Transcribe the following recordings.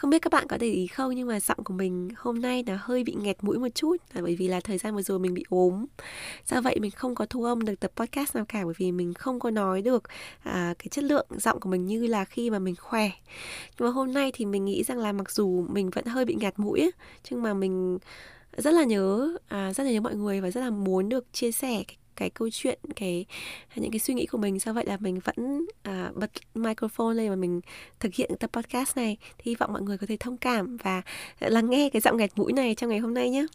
Không biết các bạn có để ý không nhưng mà giọng của mình hôm nay nó hơi bị nghẹt mũi một chút là bởi vì là thời gian vừa rồi mình bị ốm. Do vậy mình không có thu âm được tập podcast nào cả bởi vì mình không có nói được à, cái chất lượng giọng của mình như là khi mà mình khỏe. Nhưng mà hôm nay thì mình nghĩ rằng là mặc dù mình vẫn hơi bị nghẹt mũi nhưng mà mình rất là nhớ à, rất là nhớ mọi người và rất là muốn được chia sẻ cái cái câu chuyện cái những cái suy nghĩ của mình. Do vậy là mình vẫn à, bật microphone lên và mình thực hiện tập podcast này. Thì hy vọng mọi người có thể thông cảm và lắng nghe cái giọng nghẹt mũi này trong ngày hôm nay nhé.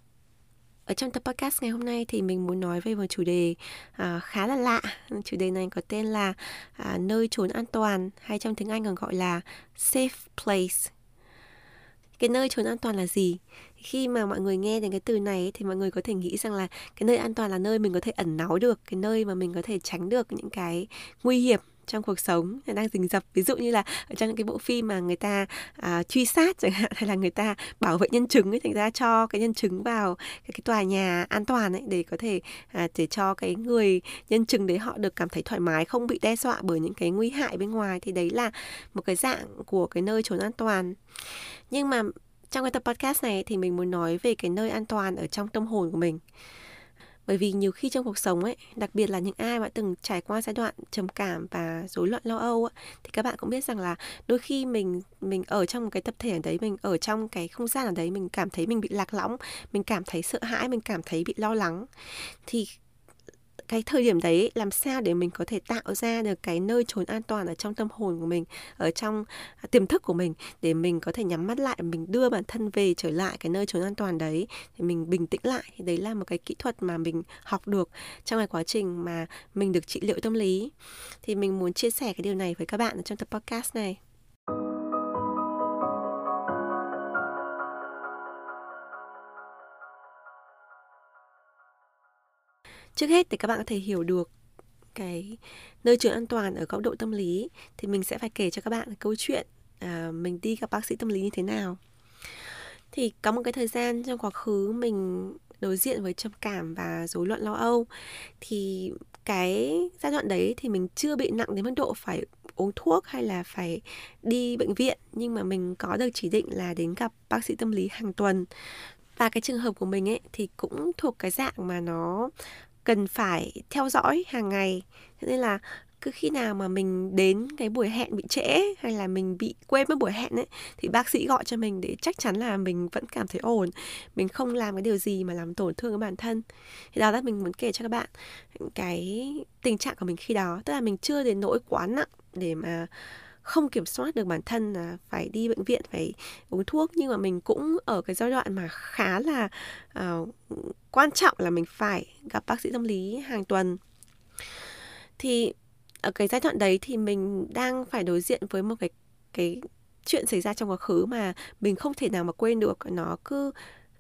Ở trong tập podcast ngày hôm nay thì mình muốn nói về một chủ đề à, khá là lạ. Chủ đề này có tên là à, nơi trốn an toàn hay trong tiếng anh còn gọi là safe place cái nơi trốn an toàn là gì? Khi mà mọi người nghe đến cái từ này thì mọi người có thể nghĩ rằng là cái nơi an toàn là nơi mình có thể ẩn náu được, cái nơi mà mình có thể tránh được những cái nguy hiểm trong cuộc sống đang rình rập. Ví dụ như là ở trong những cái bộ phim mà người ta à, truy sát chẳng hạn hay là người ta bảo vệ nhân chứng ấy thành ra cho cái nhân chứng vào cái, cái tòa nhà an toàn ấy để có thể à, để cho cái người nhân chứng đấy họ được cảm thấy thoải mái không bị đe dọa bởi những cái nguy hại bên ngoài thì đấy là một cái dạng của cái nơi trốn an toàn. Nhưng mà trong cái tập podcast này thì mình muốn nói về cái nơi an toàn ở trong tâm hồn của mình bởi vì nhiều khi trong cuộc sống ấy đặc biệt là những ai mà từng trải qua giai đoạn trầm cảm và rối loạn lo âu ấy, thì các bạn cũng biết rằng là đôi khi mình mình ở trong một cái tập thể ở đấy mình ở trong cái không gian ở đấy mình cảm thấy mình bị lạc lõng mình cảm thấy sợ hãi mình cảm thấy bị lo lắng. Thì cái thời điểm đấy làm sao để mình có thể tạo ra được cái nơi trốn an toàn ở trong tâm hồn của mình, ở trong à, tiềm thức của mình để mình có thể nhắm mắt lại, mình đưa bản thân về trở lại cái nơi trốn an toàn đấy thì mình bình tĩnh lại. Thì đấy là một cái kỹ thuật mà mình học được trong cái quá trình mà mình được trị liệu tâm lý. Thì mình muốn chia sẻ cái điều này với các bạn ở trong tập podcast này. Trước hết để các bạn có thể hiểu được cái nơi trường an toàn ở góc độ tâm lý. Thì mình sẽ phải kể cho các bạn câu chuyện à, mình đi gặp bác sĩ tâm lý như thế nào. Thì có một cái thời gian trong quá khứ mình đối diện với trầm cảm và rối loạn lo âu. Thì cái giai đoạn đấy thì mình chưa bị nặng đến mức độ phải uống thuốc hay là phải đi bệnh viện. Nhưng mà mình có được chỉ định là đến gặp bác sĩ tâm lý hàng tuần. Và cái trường hợp của mình ấy thì cũng thuộc cái dạng mà nó cần phải theo dõi hàng ngày. Thế nên là cứ khi nào mà mình đến cái buổi hẹn bị trễ hay là mình bị quên mất buổi hẹn ấy, thì bác sĩ gọi cho mình để chắc chắn là mình vẫn cảm thấy ổn. Mình không làm cái điều gì mà làm tổn thương cái bản thân. Thì đó là mình muốn kể cho các bạn cái tình trạng của mình khi đó. Tức là mình chưa đến nỗi quá nặng để mà không kiểm soát được bản thân là phải đi bệnh viện phải uống thuốc. Nhưng mà mình cũng ở cái giai đoạn mà khá là uh, quan trọng là mình phải gặp bác sĩ tâm lý hàng tuần. Thì ở cái giai đoạn đấy thì mình đang phải đối diện với một cái cái chuyện xảy ra trong quá khứ mà mình không thể nào mà quên được. Nó cứ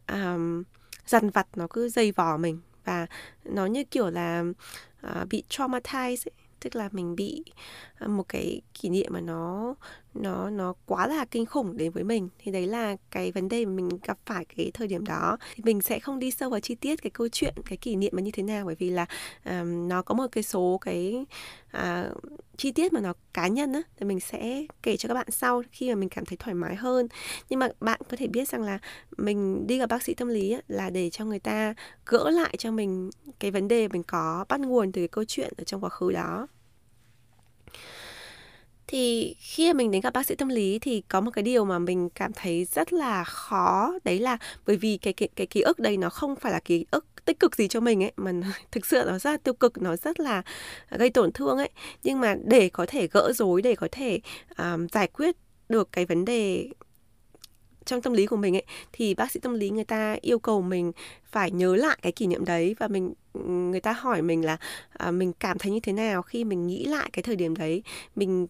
um, dằn vặt nó cứ dây vò mình. Và nó như kiểu là uh, bị traumatized ấy tức là mình bị ờ, một cái kỷ niệm mà nó nó nó quá là kinh khủng đến với mình. Thì đấy là cái vấn đề mà mình gặp phải cái thời điểm đó. Thì mình sẽ không đi sâu vào chi tiết cái câu chuyện cái kỷ niệm mà như thế nào bởi vì là um, nó có một cái số cái uh, chi tiết mà nó cá nhân á thì mình sẽ kể cho các bạn sau khi mà mình cảm thấy thoải mái hơn. Nhưng mà bạn có thể biết rằng là mình đi gặp bác sĩ tâm lý á, là để cho người ta gỡ lại cho mình cái vấn đề mình có bắt nguồn từ cái câu chuyện ở trong quá khứ đó thì khi mình đến gặp bác sĩ tâm lý thì có một cái điều mà mình cảm thấy rất là khó. Đấy là bởi vì cái cái cái ký ức đây nó không phải là ký ức tích cực gì cho mình ấy mà thực sự nó rất là tiêu cực nó rất là gây tổn thương ấy. Nhưng mà để có thể gỡ rối để có thể um, giải quyết được cái vấn đề trong tâm lý của mình ấy thì bác sĩ tâm lý người ta yêu cầu mình phải nhớ lại cái kỷ niệm đấy và mình người ta hỏi mình là à, mình cảm thấy như thế nào khi mình nghĩ lại cái thời điểm đấy. Mình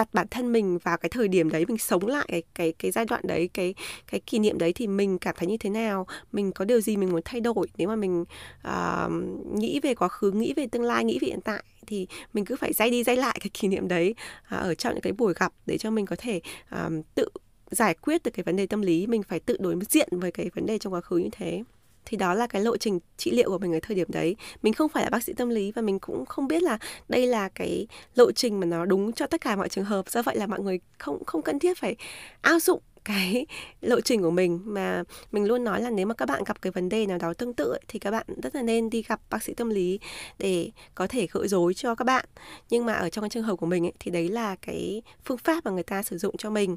đặt bản thân mình vào cái thời điểm đấy mình sống lại cái cái cái giai đoạn đấy cái cái kỷ niệm đấy thì mình cảm thấy như thế nào? Mình có điều gì mình muốn thay đổi? Nếu mà mình uh, nghĩ về quá khứ nghĩ về tương lai nghĩ về hiện tại thì mình cứ phải dây đi dây lại cái kỷ niệm đấy uh, ở trong những cái buổi gặp để cho mình có thể uh, tự giải quyết được cái vấn đề tâm lý mình phải tự đối diện với cái vấn đề trong quá khứ như thế thì đó là cái lộ trình trị liệu của mình ở thời điểm đấy. Mình không phải là bác sĩ tâm lý và mình cũng không biết là đây là cái lộ trình mà nó đúng cho tất cả mọi trường hợp. Do vậy là mọi người không không cần thiết phải áp dụng cái lộ trình của mình. Mà mình luôn nói là nếu mà các bạn gặp cái vấn đề nào đó tương tự ấy, thì các bạn rất là nên đi gặp bác sĩ tâm lý để có thể gợi rối cho các bạn. Nhưng mà ở trong cái trường hợp của mình ấy, thì đấy là cái phương pháp mà người ta sử dụng cho mình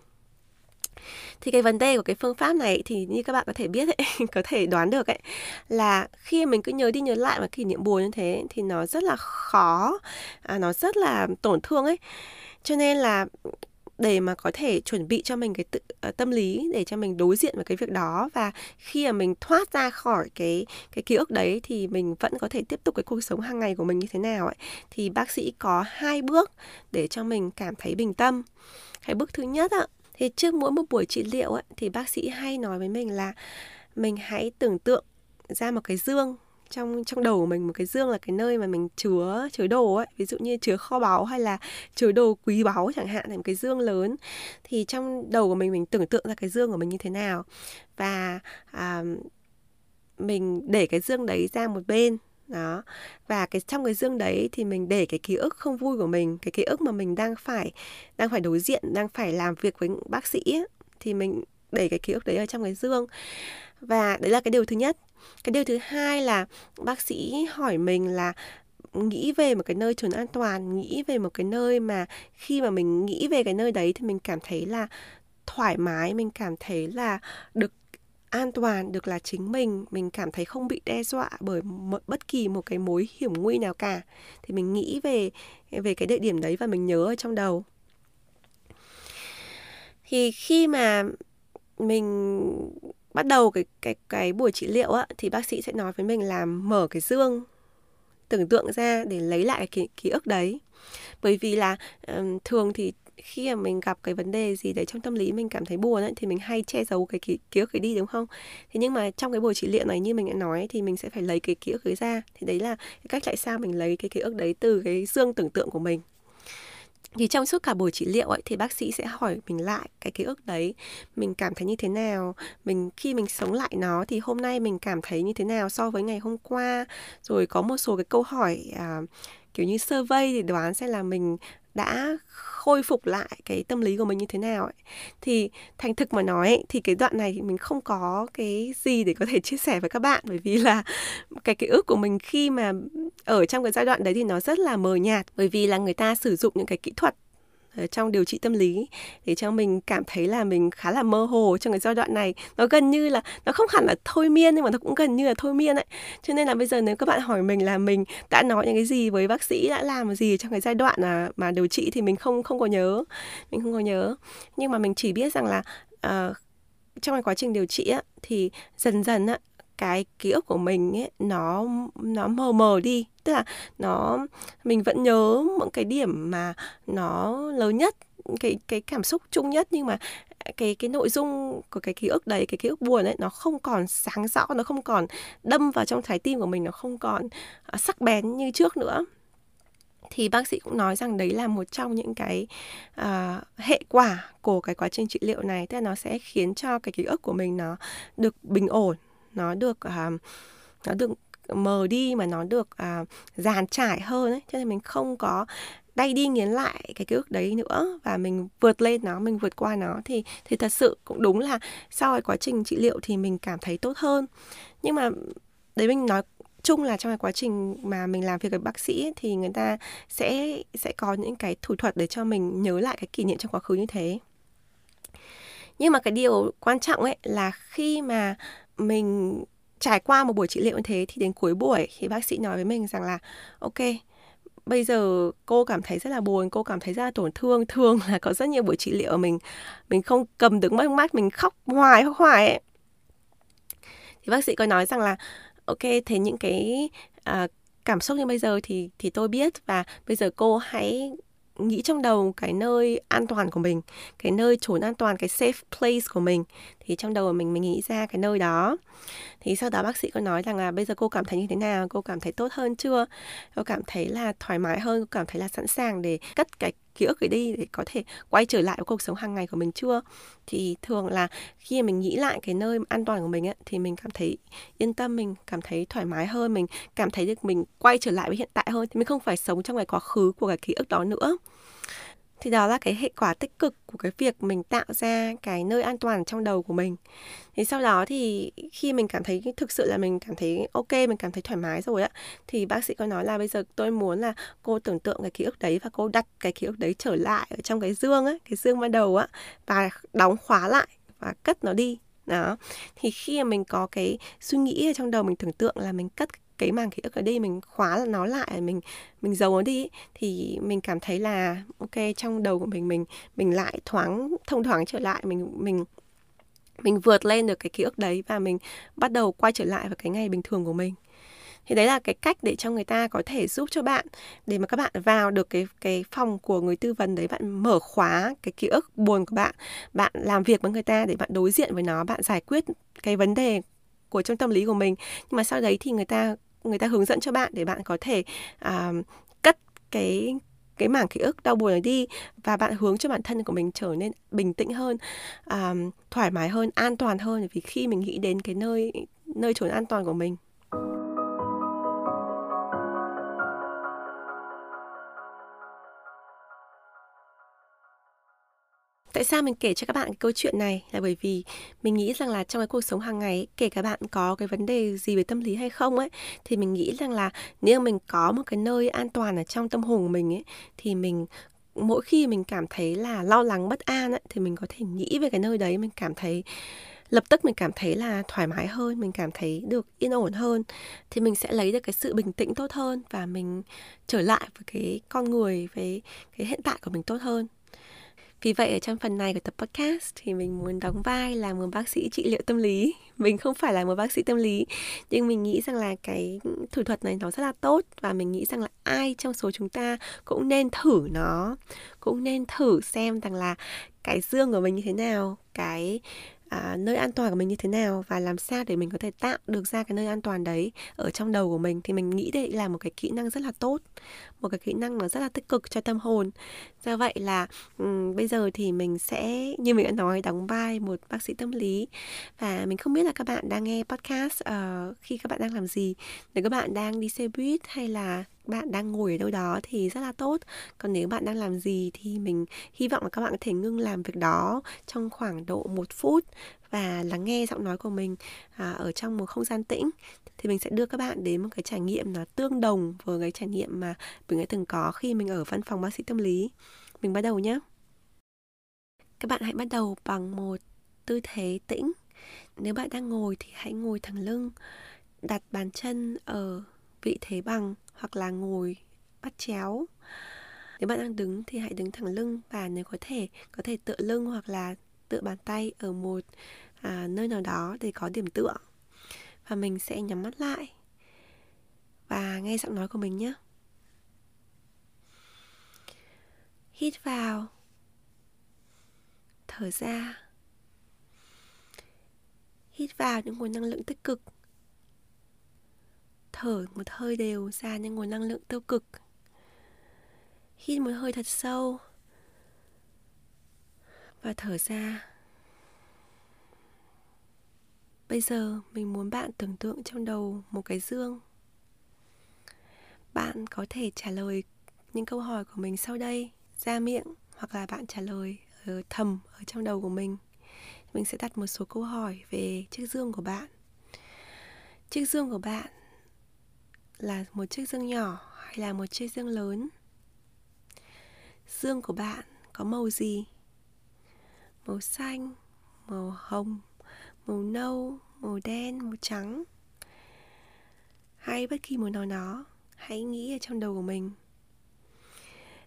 thì cái vấn đề của cái phương pháp này thì như các bạn có thể biết ấy, có thể đoán được ấy là khi mình cứ nhớ đi nhớ lại và kỷ niệm buồn như thế thì nó rất là khó à, nó rất là tổn thương ấy. Cho nên là để mà có thể chuẩn bị cho mình cái tự, uh, tâm lý để cho mình đối diện với cái việc đó và khi mà mình thoát ra khỏi cái cái ký ức đấy thì mình vẫn có thể tiếp tục cái cuộc sống hàng ngày của mình như thế nào ấy thì bác sĩ có hai bước để cho mình cảm thấy bình tâm. Cái bước thứ nhất ạ thì trước mỗi một buổi trị liệu ấy, thì bác sĩ hay nói với mình là mình hãy tưởng tượng ra một cái dương trong trong đầu của mình một cái dương là cái nơi mà mình chứa chứa đồ ấy. Ví dụ như chứa kho báu hay là chứa đồ quý báu chẳng hạn là một cái dương lớn. Thì trong đầu của mình mình tưởng tượng ra cái dương của mình như thế nào. Và à, mình để cái dương đấy ra một bên đó. Và cái trong cái dương đấy thì mình để cái ký ức không vui của mình cái ký ức mà mình đang phải đang phải đối diện đang phải làm việc với bác sĩ ấy, thì mình để cái ký ức đấy ở trong cái dương. Và đấy là cái điều thứ nhất. Cái điều thứ hai là bác sĩ hỏi mình là nghĩ về một cái nơi trốn an toàn nghĩ về một cái nơi mà khi mà mình nghĩ về cái nơi đấy thì mình cảm thấy là thoải mái mình cảm thấy là được an toàn được là chính mình mình cảm thấy không bị đe dọa bởi một, bất kỳ một cái mối hiểm nguy nào cả. Thì mình nghĩ về về cái địa điểm đấy và mình nhớ ở trong đầu. Thì khi mà mình bắt đầu cái cái cái buổi trị liệu á thì bác sĩ sẽ nói với mình là mở cái dương tưởng tượng ra để lấy lại cái ký ức đấy. Bởi vì là um, thường thì khi mà mình gặp cái vấn đề gì đấy trong tâm lý mình cảm thấy buồn ấy, thì mình hay che giấu cái ký, ký ức ấy đi đúng không? Thế nhưng mà trong cái buổi trị liệu này như mình đã nói thì mình sẽ phải lấy cái ký ức ấy ra. Thì đấy là cái cách tại sao mình lấy cái ký ức đấy từ cái xương tưởng tượng của mình thì trong suốt cả buổi trị liệu ấy thì bác sĩ sẽ hỏi mình lại cái ký ức đấy mình cảm thấy như thế nào mình khi mình sống lại nó thì hôm nay mình cảm thấy như thế nào so với ngày hôm qua rồi có một số cái câu hỏi à, kiểu như survey thì đoán xem là mình đã khôi phục lại cái tâm lý của mình như thế nào ấy. thì thành thực mà nói ấy, thì cái đoạn này thì mình không có cái gì để có thể chia sẻ với các bạn bởi vì là cái ký ức của mình khi mà ở trong cái giai đoạn đấy thì nó rất là mờ nhạt bởi vì là người ta sử dụng những cái kỹ thuật trong điều trị tâm lý để cho mình cảm thấy là mình khá là mơ hồ trong cái giai đoạn này. Nó gần như là nó không hẳn là thôi miên nhưng mà nó cũng gần như là thôi miên ấy. Cho nên là bây giờ nếu các bạn hỏi mình là mình đã nói những cái gì với bác sĩ đã làm gì trong cái giai đoạn mà mà điều trị thì mình không không có nhớ mình không có nhớ. Nhưng mà mình chỉ biết rằng là uh, trong cái quá trình điều trị á, thì dần dần á, cái ký ức của mình ấy nó nó mờ mờ đi tức là nó mình vẫn nhớ những cái điểm mà nó lớn nhất cái cái cảm xúc chung nhất nhưng mà cái cái nội dung của cái ký ức đấy cái ký ức buồn ấy nó không còn sáng rõ nó không còn đâm vào trong trái tim của mình nó không còn uh, sắc bén như trước nữa. Thì bác sĩ cũng nói rằng đấy là một trong những cái uh, hệ quả của cái quá trình trị liệu này. Tức là nó sẽ khiến cho cái ký ức của mình nó được bình ổn nó được uh, nó được mờ đi mà nó được à, dàn trải hơn ấy. Cho nên mình không có đay đi nghiến lại cái ký ức đấy nữa và mình vượt lên nó mình vượt qua nó thì thì thật sự cũng đúng là sau cái quá trình trị liệu thì mình cảm thấy tốt hơn. Nhưng mà đấy mình nói chung là trong cái quá trình mà mình làm việc với bác sĩ ấy, thì người ta sẽ sẽ có những cái thủ thuật để cho mình nhớ lại cái kỷ niệm trong quá khứ như thế. Nhưng mà cái điều quan trọng ấy là khi mà mình trải qua một buổi trị liệu như thế thì đến cuối buổi thì bác sĩ nói với mình rằng là ok bây giờ cô cảm thấy rất là buồn cô cảm thấy rất là tổn thương thường là có rất nhiều buổi trị liệu mình mình không cầm được mắt mắt mình khóc hoài khóc hoài ấy. Thì bác sĩ có nói rằng là ok thế những cái à, cảm xúc như bây giờ thì thì tôi biết và bây giờ cô hãy nghĩ trong đầu cái nơi an toàn của mình cái nơi trốn an toàn cái safe place của mình thì trong đầu của mình mình nghĩ ra cái nơi đó. Thì sau đó bác sĩ có nói rằng là bây giờ cô cảm thấy như thế nào? Cô cảm thấy tốt hơn chưa? Cô cảm thấy là thoải mái hơn? Cô cảm thấy là sẵn sàng để cất cái ký ức ấy đi để có thể quay trở lại với cuộc sống hàng ngày của mình chưa? Thì thường là khi mình nghĩ lại cái nơi an toàn của mình ấy, thì mình cảm thấy yên tâm mình cảm thấy thoải mái hơn mình cảm thấy được mình quay trở lại với hiện tại hơn. Thì mình không phải sống trong cái quá khứ của cái ký ức đó nữa thì đó là cái hệ quả tích cực của cái việc mình tạo ra cái nơi an toàn trong đầu của mình. Thì sau đó thì khi mình cảm thấy thực sự là mình cảm thấy ok, mình cảm thấy thoải mái rồi á, thì bác sĩ có nói là bây giờ tôi muốn là cô tưởng tượng cái ký ức đấy và cô đặt cái ký ức đấy trở lại ở trong cái dương á, cái dương ban đầu á, và đóng khóa lại và cất nó đi. Đó. Thì khi mà mình có cái suy nghĩ ở trong đầu, mình tưởng tượng là mình cất cái cái màng ký ức ở đây, mình khóa nó lại, mình mình giấu nó đi thì mình cảm thấy là, ok, trong đầu của mình mình mình lại thoáng, thông thoáng trở lại, mình mình mình vượt lên được cái ký ức đấy và mình bắt đầu quay trở lại vào cái ngày bình thường của mình. Thì đấy là cái cách để cho người ta có thể giúp cho bạn, để mà các bạn vào được cái cái phòng của người tư vấn đấy, bạn mở khóa cái ký ức buồn của bạn bạn làm việc với người ta để bạn đối diện với nó, bạn giải quyết cái vấn đề của trong tâm lý của mình. Nhưng mà sau đấy thì người ta người ta hướng dẫn cho bạn để bạn có thể à, uh, cất cái cái mảng ký ức đau buồn này đi và bạn hướng cho bản thân của mình trở nên bình tĩnh hơn um, thoải mái hơn an toàn hơn. Vì khi mình nghĩ đến cái nơi nơi trốn an toàn của mình. Tại sao mình kể cho các bạn cái câu chuyện này? Là bởi vì mình nghĩ rằng là trong cái cuộc sống hàng ngày kể cả bạn có cái vấn đề gì về tâm lý hay không ấy thì mình nghĩ rằng là nếu mình có một cái nơi an toàn ở trong tâm hồn của mình ấy thì mình mỗi khi mình cảm thấy là lo lắng bất an ấy, thì mình có thể nghĩ về cái nơi đấy mình cảm thấy lập tức mình cảm thấy là thoải mái hơn mình cảm thấy được yên ổn hơn. Thì mình sẽ lấy được cái sự bình tĩnh tốt hơn và mình trở lại với cái con người với cái hiện tại của mình tốt hơn vì vậy ở trong phần này của tập podcast thì mình muốn đóng vai là một bác sĩ trị liệu tâm lý. Mình không phải là một bác sĩ tâm lý, nhưng mình nghĩ rằng là cái thủ thuật này nó rất là tốt và mình nghĩ rằng là ai trong số chúng ta cũng nên thử nó, cũng nên thử xem rằng là cái dương của mình như thế nào, cái à, nơi an toàn của mình như thế nào và làm sao để mình có thể tạo được ra cái nơi an toàn đấy ở trong đầu của mình thì mình nghĩ đây là một cái kỹ năng rất là tốt một cái kỹ năng nó rất là tích cực cho tâm hồn. Do vậy là um, bây giờ thì mình sẽ như mình đã nói đóng vai một bác sĩ tâm lý. Và mình không biết là các bạn đang nghe podcast uh, khi các bạn đang làm gì. Nếu các bạn đang đi xe buýt hay là bạn đang ngồi ở đâu đó thì rất là tốt. Còn nếu bạn đang làm gì thì mình hy vọng là các bạn có thể ngưng làm việc đó trong khoảng độ một phút và lắng nghe giọng nói của mình à, ở trong một không gian tĩnh. Thì mình sẽ đưa các bạn đến một cái trải nghiệm là tương đồng với cái trải nghiệm mà mình đã từng có khi mình ở văn phòng bác sĩ tâm lý. Mình bắt đầu nhé các bạn hãy bắt đầu bằng một tư thế tĩnh. Nếu bạn đang ngồi thì hãy ngồi thẳng lưng đặt bàn chân ở vị thế bằng hoặc là ngồi bắt chéo. Nếu bạn đang đứng thì hãy đứng thẳng lưng và nếu có thể có thể tựa lưng hoặc là tựa bàn tay ở một à, nơi nào đó để có điểm tựa. Và mình sẽ nhắm mắt lại và nghe giọng nói của mình nhé. Hít vào. Thở ra. Hít vào những nguồn năng lượng tích cực thở một hơi đều ra những nguồn năng lượng tiêu cực. Hít một hơi thật sâu và thở ra. Bây giờ mình muốn bạn tưởng tượng trong đầu một cái dương. Bạn có thể trả lời những câu hỏi của mình sau đây ra miệng hoặc là bạn trả lời ở thầm ở trong đầu của mình. Mình sẽ đặt một số câu hỏi về chiếc dương của bạn. Chiếc dương của bạn là một chiếc dương nhỏ hay là một chiếc dương lớn? Dương của bạn có màu gì? Màu xanh, màu hồng, màu nâu, màu đen, màu trắng. Hay bất kỳ màu nào đó, hãy nghĩ ở trong đầu của mình.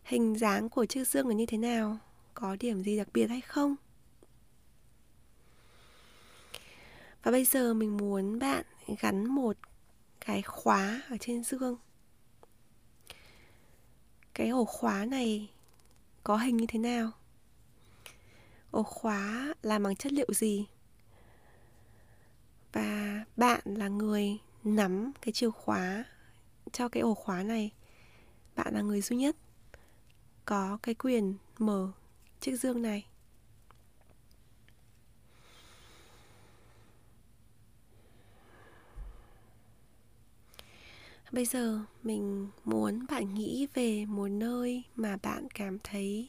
Hình dáng của chiếc dương là như thế nào? Có điểm gì đặc biệt hay không? Và bây giờ mình muốn bạn gắn một cái khóa ở trên dương. Cái ổ khóa này có hình như thế nào? Ổ khóa làm bằng chất liệu gì? Và bạn là người nắm cái chìa khóa, cho cái ổ khóa này, bạn là người duy nhất có cái quyền mở chiếc dương này. Bây giờ mình muốn bạn nghĩ về một nơi mà bạn cảm thấy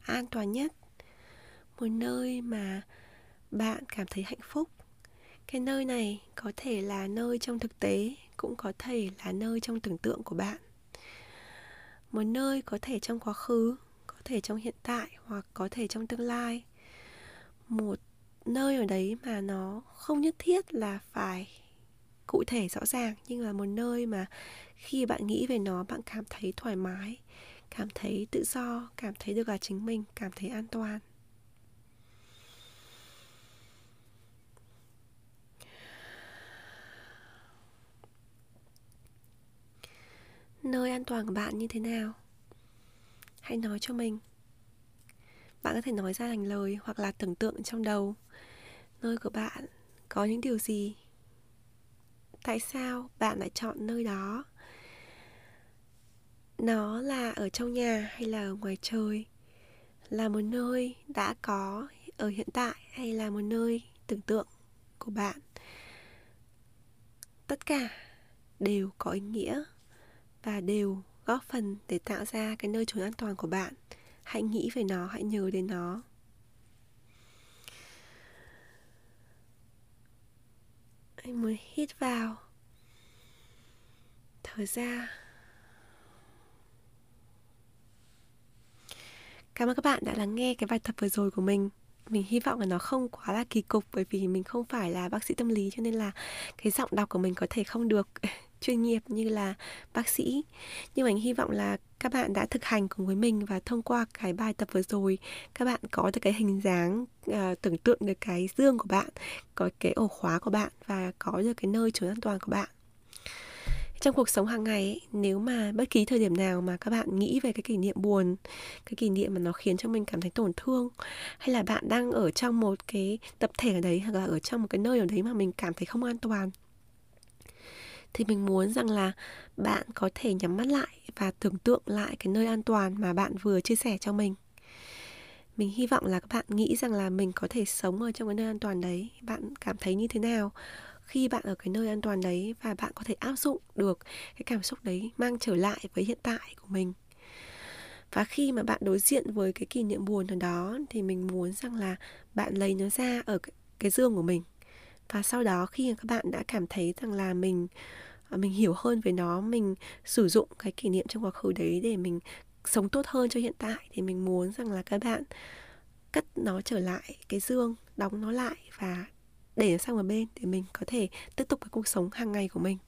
an toàn nhất. Một nơi mà bạn cảm thấy hạnh phúc. Cái nơi này có thể là nơi trong thực tế, cũng có thể là nơi trong tưởng tượng của bạn. Một nơi có thể trong quá khứ, có thể trong hiện tại hoặc có thể trong tương lai. Một nơi ở đấy mà nó không nhất thiết là phải cụ thể rõ ràng, nhưng là một nơi mà khi bạn nghĩ về nó, bạn cảm thấy thoải mái, cảm thấy tự do, cảm thấy được là chính mình, cảm thấy an toàn. Nơi an toàn của bạn như thế nào? Hãy nói cho mình. Bạn có thể nói ra thành lời hoặc là tưởng tượng trong đầu. Nơi của bạn có những điều gì tại sao bạn lại chọn nơi đó? Nó là ở trong nhà hay là ở ngoài trời? Là một nơi đã có ở hiện tại hay là một nơi tưởng tượng của bạn? Tất cả đều có ý nghĩa và đều góp phần để tạo ra cái nơi trốn an toàn của bạn. Hãy nghĩ về nó, hãy nhớ đến nó. Anh muốn hít vào. Thở ra. Cảm ơn các bạn đã lắng nghe cái bài tập vừa rồi của mình. Mình hy vọng là nó không quá là kỳ cục bởi vì mình không phải là bác sĩ tâm lý cho nên là cái giọng đọc của mình có thể không được chuyên nghiệp như là bác sĩ. Nhưng mình hy vọng là các bạn đã thực hành cùng với mình và thông qua cái bài tập vừa rồi. Các bạn có được cái hình dáng uh, tưởng tượng được cái dương của bạn có cái ổ khóa của bạn và có được cái nơi trốn an toàn của bạn. Trong cuộc sống hàng ngày ấy, nếu mà bất kỳ thời điểm nào mà các bạn nghĩ về cái kỷ niệm buồn cái kỷ niệm mà nó khiến cho mình cảm thấy tổn thương hay là bạn đang ở trong một cái tập thể ở đấy hoặc là ở trong một cái nơi ở đấy mà mình cảm thấy không an toàn thì mình muốn rằng là bạn có thể nhắm mắt lại và tưởng tượng lại cái nơi an toàn mà bạn vừa chia sẻ cho mình. Mình hy vọng là các bạn nghĩ rằng là mình có thể sống ở trong cái nơi an toàn đấy. Bạn cảm thấy như thế nào khi bạn ở cái nơi an toàn đấy và bạn có thể áp dụng được cái cảm xúc đấy mang trở lại với hiện tại của mình? Và khi mà bạn đối diện với cái kỷ niệm buồn ở đó thì mình muốn rằng là bạn lấy nó ra ở cái dương của mình và sau đó khi các bạn đã cảm thấy rằng là mình à, mình hiểu hơn về nó, mình sử dụng cái kỷ niệm trong quá khứ đấy để mình sống tốt hơn cho hiện tại, thì mình muốn rằng là các bạn cất nó trở lại, cái dương đóng nó lại và để nó sang một bên để mình có thể tiếp tục cái cuộc sống hàng ngày của mình.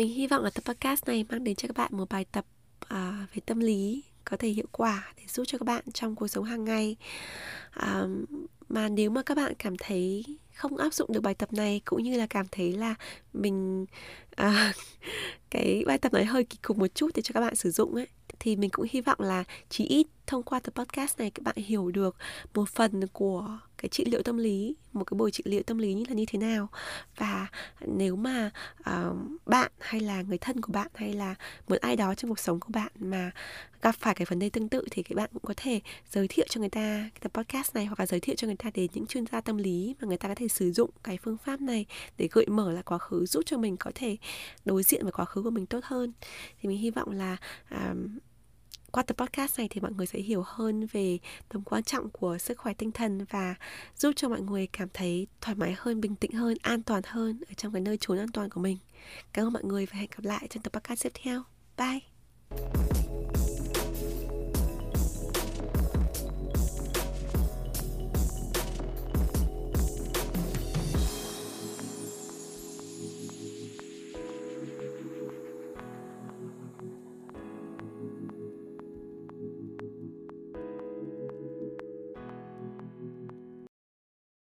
Mình hy vọng là tập podcast này mang đến cho các bạn một bài tập à, về tâm lý có thể hiệu quả để giúp cho các bạn trong cuộc sống hàng ngày. À, mà nếu mà các bạn cảm thấy không áp dụng được bài tập này cũng như là cảm thấy là mình à, cái bài tập này hơi kỳ cục một chút để cho các bạn sử dụng ấy thì mình cũng hy vọng là chỉ ít thông qua tập podcast này các bạn hiểu được một phần của cái trị liệu tâm lý một cái buổi trị liệu tâm lý như là như thế nào. Và nếu mà uh, bạn hay là người thân của bạn hay là một ai đó trong cuộc sống của bạn mà gặp phải cái vấn đề tương tự thì các bạn cũng có thể giới thiệu cho người ta cái tập podcast này hoặc là giới thiệu cho người ta đến những chuyên gia tâm lý mà người ta có thể sử dụng cái phương pháp này để gợi mở lại quá khứ giúp cho mình có thể đối diện với quá khứ của mình tốt hơn. Thì mình hy vọng là uh, qua tập podcast này thì mọi người sẽ hiểu hơn về tầm quan trọng của sức khỏe tinh thần và giúp cho mọi người cảm thấy thoải mái hơn, bình tĩnh hơn, an toàn hơn ở trong cái nơi trốn an toàn của mình. Cảm ơn mọi người và hẹn gặp lại trong tập podcast tiếp theo. Bye!